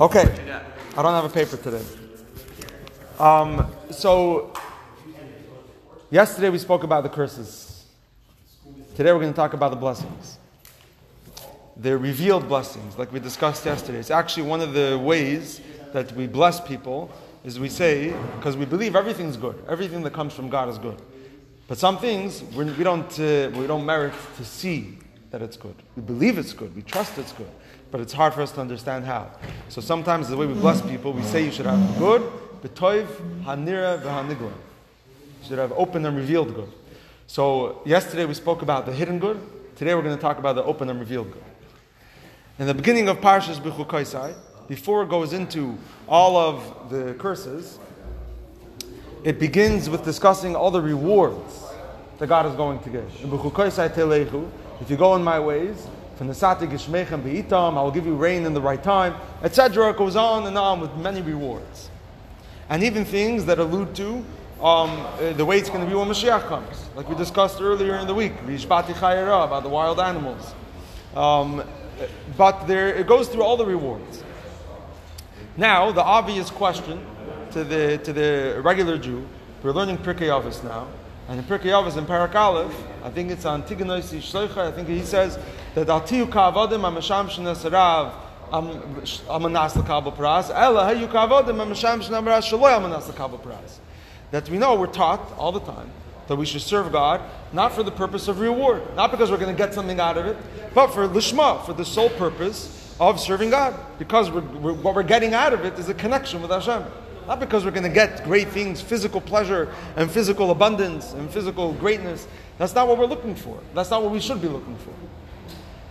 Okay, I don't have a paper today. Um, so, yesterday we spoke about the curses. Today we're going to talk about the blessings. The revealed blessings, like we discussed yesterday. It's actually one of the ways that we bless people, is we say, because we believe everything's good. Everything that comes from God is good. But some things we we don't, uh, we don't merit to see that it's good. We believe it's good. We trust it's good. But it's hard for us to understand how. So sometimes the way we bless people, we say you should have good, betoiv, hanira, v'hanigla. You should have open and revealed good. So yesterday we spoke about the hidden good. Today we're going to talk about the open and revealed good. In the beginning of Parshas B'chukaisai, before it goes into all of the curses, it begins with discussing all the rewards that God is going to give. In telechu, if you go in my ways, I will give you rain in the right time, etc. It goes on and on with many rewards. And even things that allude to um, uh, the way it's going to be when Mashiach comes, like we discussed earlier in the week, about the wild animals. Um, but there, it goes through all the rewards. Now, the obvious question to the, to the regular Jew, we're learning Pirkei Avos now, and in Pirkei Avos in Parak Aleph, I think it's on Tiganoisi Shloicha, I think he says that Altiu Kavadim Amasham Shnasarav Amanas Lakabal Pras, Ella Hayu Kavadim Amasham Shnamras Shaloy Amanas Lakabal Pras. That we know we're taught all the time that we should serve God not for the purpose of reward, not because we're going to get something out of it, but for lishma, for the sole purpose of serving God. Because we're, we're, what we're getting out of it is a connection with Hashem. Not because we're going to get great things, physical pleasure and physical abundance and physical greatness. That's not what we're looking for. That's not what we should be looking for.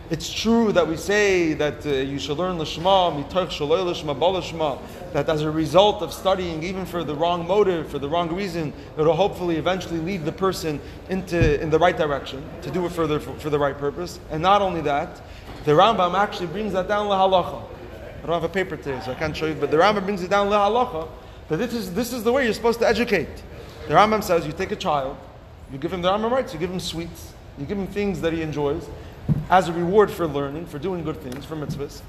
It's true that we say that uh, you should learn Lishma, mitoch shaloi Lishma, balishma, that as a result of studying, even for the wrong motive, for the wrong reason, it'll hopefully eventually lead the person into in the right direction, to do it for the, for, for the right purpose. And not only that, the Rambam actually brings that down lahalacha. I don't have a paper today, so I can't show you, but the Rambam brings it down lahalacha, that this is, this is the way you're supposed to educate. The Rambam says you take a child, you give him the Rambam writes, you give him sweets, you give him things that he enjoys, as a reward for learning, for doing good things, for mitzvahs.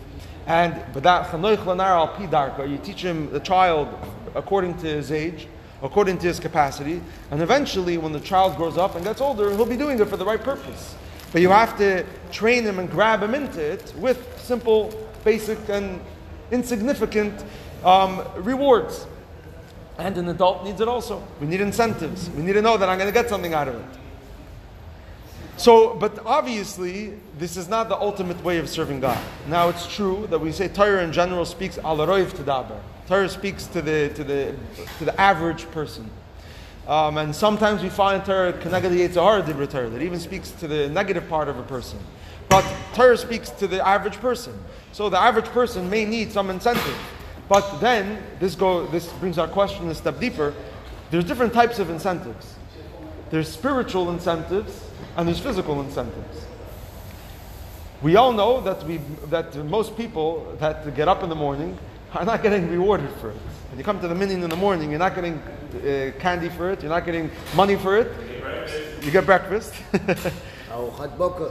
And but that al you teach him the child according to his age, according to his capacity, and eventually when the child grows up and gets older, he'll be doing it for the right purpose. But you have to train him and grab him into it with simple, basic, and insignificant um, rewards. And an adult needs it also. We need incentives. We need to know that I'm going to get something out of it. So, but obviously, this is not the ultimate way of serving God. Now, it's true that we say Torah in general speaks al roiv tadaber. Torah speaks to the, to the, to the average person. Um, and sometimes we find Torah that even speaks to the negative part of a person. But Torah speaks to the average person. So the average person may need some incentive. But then, this, go, this brings our question a step deeper. There's different types of incentives. There's spiritual incentives, and there's physical incentives. We all know that, we, that most people that get up in the morning are not getting rewarded for it. When you come to the minyan in the morning, you're not getting uh, candy for it, you're not getting money for it. You get breakfast.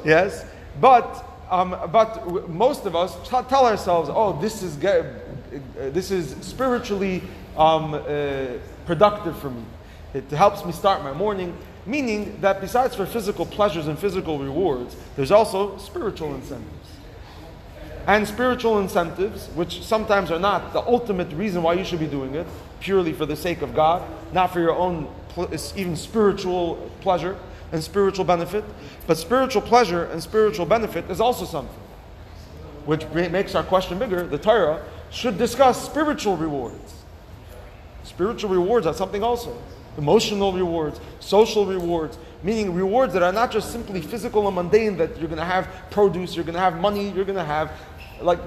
yes, but um, but most of us t- tell ourselves, "Oh, this is ge- uh, this is spiritually um, uh, productive for me. It helps me start my morning." Meaning that besides for physical pleasures and physical rewards, there's also spiritual incentives. And spiritual incentives, which sometimes are not the ultimate reason why you should be doing it, purely for the sake of God, not for your own even spiritual pleasure and spiritual benefit, but spiritual pleasure and spiritual benefit is also something. Which makes our question bigger. The Torah should discuss spiritual rewards. Spiritual rewards are something also emotional rewards, social rewards, meaning rewards that are not just simply physical and mundane, that you're going to have produce, you're going to have money, you're going to have, like,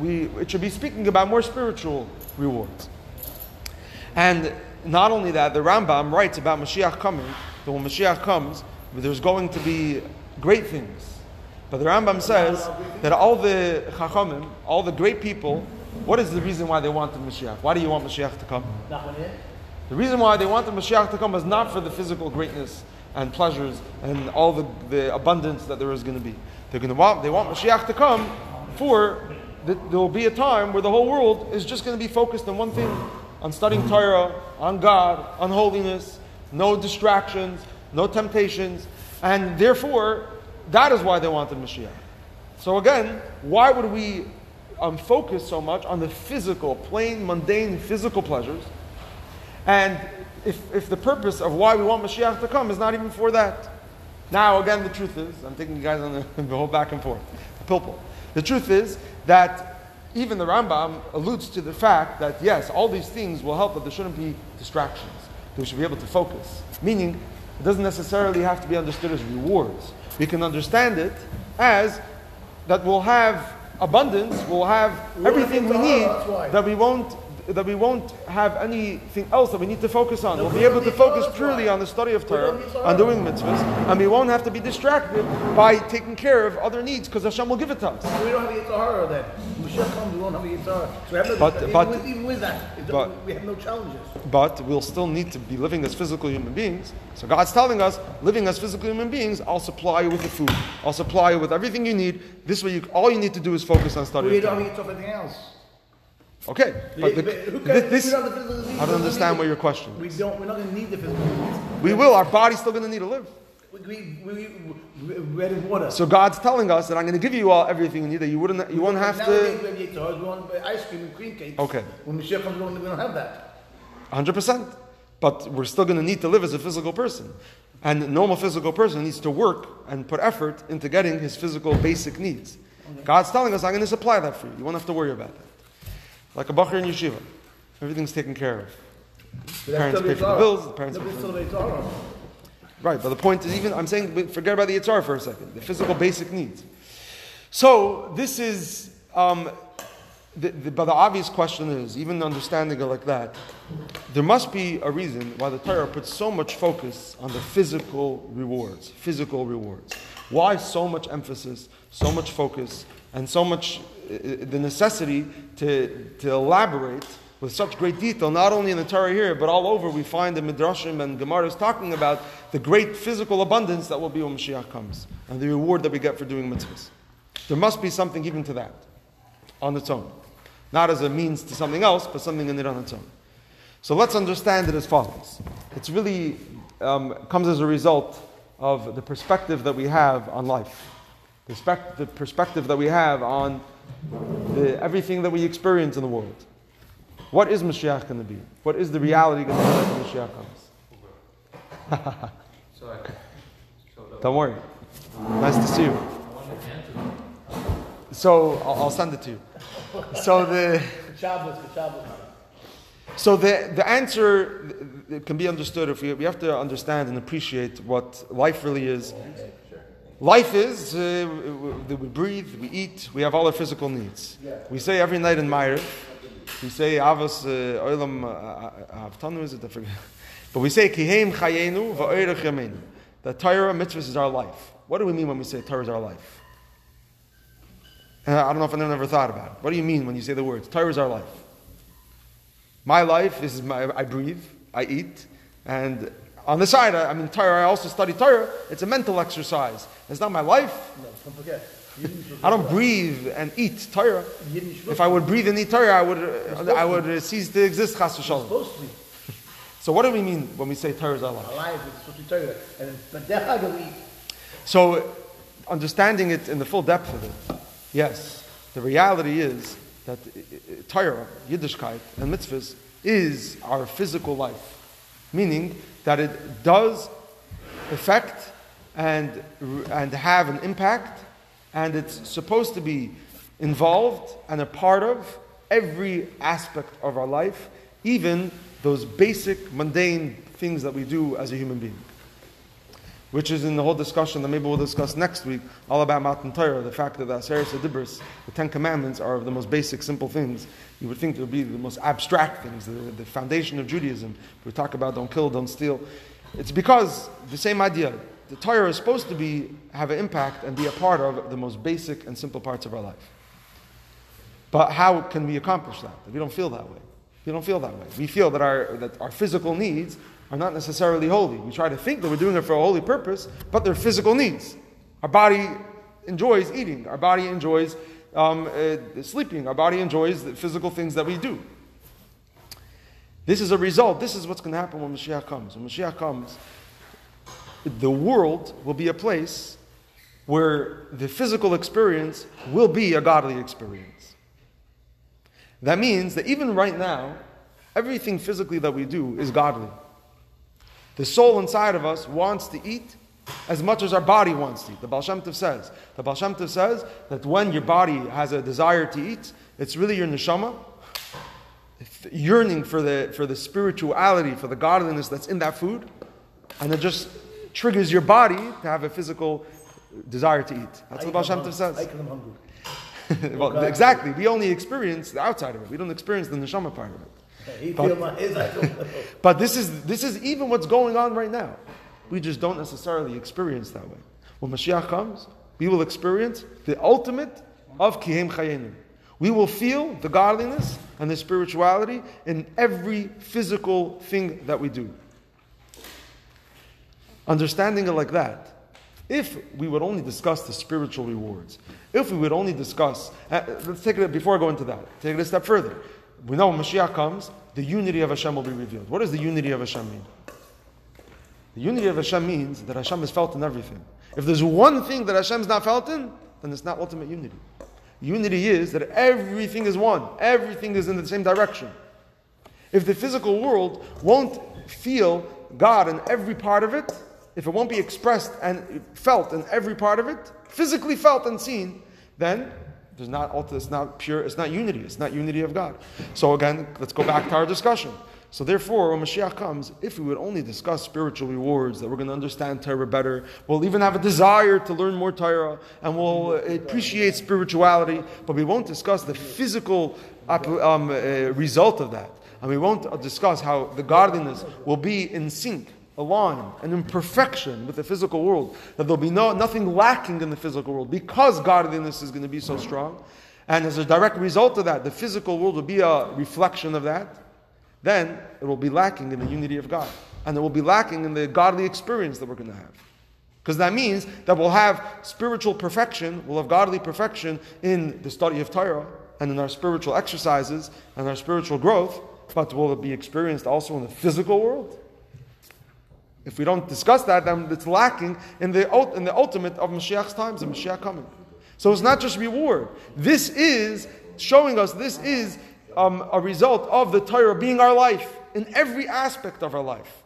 we, it should be speaking about more spiritual rewards. And not only that, the Rambam writes about Mashiach coming, that when Mashiach comes, there's going to be great things. But the Rambam says that all the Chachamim, all the great people, what is the reason why they want the Mashiach? Why do you want Mashiach to come? The reason why they want the Mashiach to come is not for the physical greatness and pleasures and all the, the abundance that there is going to be. They're going to want, they want Mashiach to come for that there will be a time where the whole world is just going to be focused on one thing on studying Torah, on God, on holiness, no distractions, no temptations, and therefore, that is why they wanted Mashiach. So again, why would we um, focus so much on the physical, plain, mundane physical pleasures? And if, if the purpose of why we want Mashiach to come is not even for that. Now, again, the truth is, I'm taking you guys on the, the whole back and forth, the pilpul. The truth is that even the Rambam alludes to the fact that yes, all these things will help, but there shouldn't be distractions. That we should be able to focus. Meaning, it doesn't necessarily have to be understood as rewards. We can understand it as that we'll have abundance, we'll have everything we need, that we won't that we won't have anything else that we need to focus on. We'll be able to focus purely on the study of Torah, on doing mitzvahs, and we won't have to be distracted by taking care of other needs because Hashem will give it to us. We don't have a Yetzer Hara then. We won't have. So we have no, But- even, but- with, even with that, but- we have no challenges. But we'll still need to be living as physical human beings. So God's telling us, living as physical human beings, I'll supply you with the food. I'll supply you with everything you need. This way, you, all you need to do is focus on studying. We don't need have a Yetzer Hara anything else. Okay, but the, But who thi- cares? this, We don't have the physical I don't understand what your question We is. don't, we're not going to need the physical needs. We will. Our body's still going to need to live. We, we, we, we, water. So God's telling us that I'm going to give you all everything you need. That you wouldn't, you won't have Nowadays to. we have we want ice cream and cream cakes. Okay. When Mashiach comes along, we don't have that. 100%. But we're still going to need to live as a physical person. And a normal physical person needs to work and put effort into getting his physical basic needs. God's telling us, I'm going to supply that for you. You won't have to worry about that. Like a bacher in yeshiva. Everything's taken care of. The Parents pay for the bills, the parents pay for a Yetzer Hara. Right, but the point is even, I'm saying, forget about the Yetzer for a second, the physical basic needs. So, this is, um, the, the, but the obvious question is, even understanding it like that, there must be a reason why the Torah puts so much focus on the physical rewards, physical rewards. Why so much emphasis, so much focus, and so much uh, uh, the necessity to, to elaborate with such great detail, not only in the Torah here, but all over, we find the Midrashim and Gemaras talking about the great physical abundance that will be when Mashiach comes, and the reward that we get for doing mitzvahs. There must be something even to that, on its own. Not as a means to something else, but something in it on its own. So let's understand it as follows. It's really um, comes as a result of the perspective that we have on life, the, the perspective that we have on the, everything that we experience in the world. What is Mashiach going to be? What is the reality going to be when Mashiach comes? Don't worry. Nice to see you. So I'll, I'll send it to you. So the so the, the answer uh, can be understood if we, we have to understand and appreciate what life really is. Life is uh, we, we breathe, we eat, we have all our physical needs. We say every night in Maariv, we say Avos uh, Olam uh, Avtanu is it? I forget. But we say Kihem Chayenu Va'oirech Yameinu. That Torah mitzvahs is our life. What do we mean when we say Torah is our life? Uh, I don't know if I've never thought about it. What do you mean when you say the words Torah is our life? My life is my, I breathe, I eat, and on the side, I, I mean, Torah, I also study Torah. It's a mental exercise. It's not my life. No, don't forget. I don't breathe and eat Torah. If I would breathe and eat Torah, I would, uh, I would uh, cease to exist, chas v'shalom. So what do we mean when we say Torah is our life? alive. It's supposed to be Torah. And but Dechag we So, understanding it in the full depth of it, yes, the reality is that uh, uh, Torah, Yiddishkeit, and mitzvahs is our physical life, meaning that it does affect and, and have an impact, and it's supposed to be involved and a part of every aspect of our life, even those basic, mundane things that we do as a human being which is in the whole discussion that maybe we'll discuss next week, all about Matan Torah, the fact that the Aseret Sedibris, the Ten Commandments, are the most basic, simple things. You would think they would be the most abstract things, the, the foundation of Judaism. We talk about don't kill, don't steal. It's because the same idea. The Torah is supposed to be have an impact and be a part of the most basic and simple parts of our life. But how can we accomplish that? We don't feel that way. We don't feel that way. We feel that our, that our physical needs are not necessarily holy. We try to think that we're doing it for a holy purpose, but they're physical needs. Our body enjoys eating. Our body enjoys um, uh, sleeping. Our body enjoys the physical things that we do. This is a result. This is what's going to happen when Mashiach comes. When Mashiach comes, the world will be a place where the physical experience will be a godly experience. That means that even right now, everything physically that we do is godly. The soul inside of us wants to eat as much as our body wants to eat. The Baal Shem Tov says. The Baal Shem Tov says that when your body has a desire to eat, it's really your neshama yearning for the, for the spirituality, for the godliness that's in that food, and it just triggers your body to have a physical desire to eat. That's what Baal Shem Tov says. Well, exactly. We only experience the outside of it. We don't experience the neshama part of it. But- feel my his, I don't But this is this is even what's going on right now. We just don't necessarily experience that way. When Mashiach comes, we will experience the ultimate of Kihem Chayenu. We will feel the godliness and the spirituality in every physical thing that we do. Understanding it like that, if we would only discuss the spiritual rewards, if we would only discuss, uh, let's take it before I go into that, take it a step further. We know when Mashiach comes, the unity of Hashem will be revealed. What does the unity of Hashem mean? The unity of Hashem means that Hashem is felt in everything. If there's one thing that Hashem is not felt in, then it's not ultimate unity. Unity is that everything is one, everything is in the same direction. If the physical world won't feel God in every part of it, if it won't be expressed and felt in every part of it, physically felt and seen, then there's not it's not pure, it's not unity, it's not unity of God. So again, let's go back to our discussion. So therefore, when Mashiach comes, if we would only discuss spiritual rewards, that we're going to understand Torah better, we'll even have a desire to learn more Torah, and we'll uh, appreciate spirituality, but we won't discuss the physical um, uh, result of that. And we won't uh, discuss how the godliness will be in sync, aligned, and in perfection with the physical world. That there'll be no, nothing lacking in the physical world because godliness is going to be so strong. And as a direct result of that, the physical world will be a reflection of that. Then it will be lacking in the unity of God. And it will be lacking in the godly experience that we're going to have. Because that means that we'll have spiritual perfection, we'll have godly perfection in the study of Torah and in our spiritual exercises and our spiritual growth, but will it be experienced also in the physical world? If we don't discuss that, then it's lacking in the, in the ultimate of Mashiach's times, and Mashiach coming. So it's not just reward. This is showing us this is um, a result of the Torah being our life in every aspect of our life.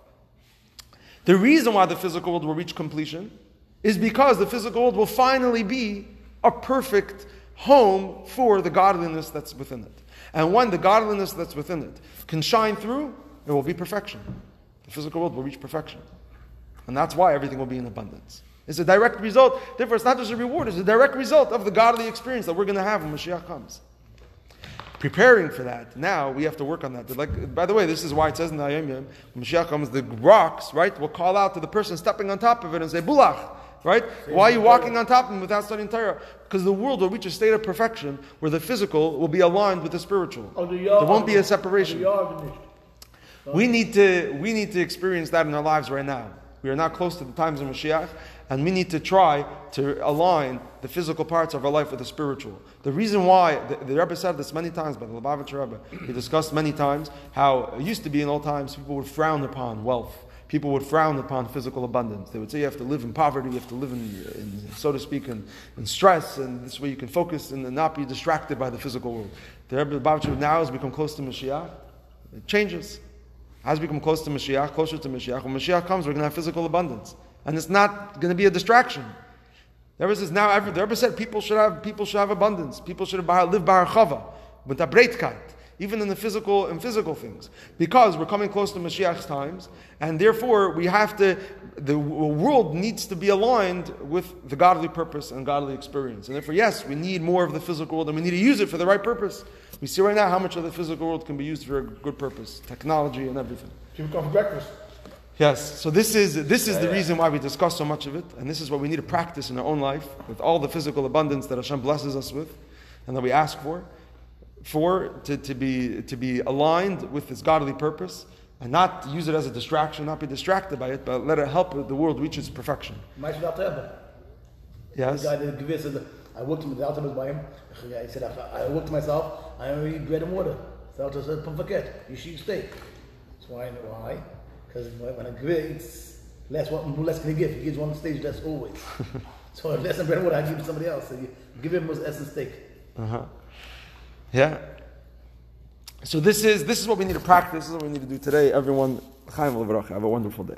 The reason why the physical world will reach completion is because the physical world will finally be a perfect home for the godliness that's within it. And when the godliness that's within it can shine through, it will be perfection. The physical world will reach perfection. And that's why everything will be in abundance. It's a direct result. Therefore, it's not just a reward, it's a direct result of the godly experience that we're going to have when Mashiach comes. Preparing for that, now we have to work on that. Like, by the way, this is why it says in the Ayam Yom, when Mashiach comes, the rocks, right, will call out to the person stepping on top of it and say, Bulach, right? Why are you walking on top of him without studying Torah? Because the world will reach a state of perfection where the physical will be aligned with the spiritual. Oh, the There won't be a separation. We need to we need to experience that in our lives right now. We are not close to the times of Mashiach, and we need to try to align the physical parts of our life with the spiritual. The reason why the, the Rebbe said this many times, by the Lubavitcher Rebbe, he discussed many times how it used to be in old times people would frown upon wealth. People would frown upon physical abundance. They would say you have to live in poverty, you have to live in, in so to speak, in, in stress, and this way you can focus and not be distracted by the physical world. The Rebbe Lubavitcher now has become close to Mashiach. It changes. As we come close to Mashiach, closer to Mashiach, when Mashiach comes, we're going to have physical abundance. And it's not going to be a distraction. The Rebbe says now, the Rebbe said people should have, people should have abundance. People should have, live bar chava, with a breitkeit, even in the physical and physical things. Because we're coming close to Mashiach's times, and therefore we have to, the world needs to be aligned with the godly purpose and godly experience. And therefore, yes, we need more of the physical world, and we need to use it for the right purpose. We see right now how much of the physical world can be used for a good purpose, technology and everything. People come for breakfast. Yes, so this is, this is the reason why we discuss so much of it, and this is what we need to practice in our own life with all the physical abundance that Hashem blesses us with and that we ask for, for to, to, be, to be aligned with this godly purpose and not use it as a distraction, not be distracted by it, but let it help the world reach its perfection. Meisje dat hebben. Yes? I worked with the Alta was by him. I said, I, I worked myself, I only eat bread and water. The Alta said, don't forget, you should eat steak. That's why, why? Because when a grid eats less, what less can he give? He gives one stage less always. so if less than bread and water, I give to somebody else. So you give him was essence steak. Uh-huh. Yeah. So this is this is what we need to practice. This is what we need to do today. Everyone, Chaim Have a wonderful day.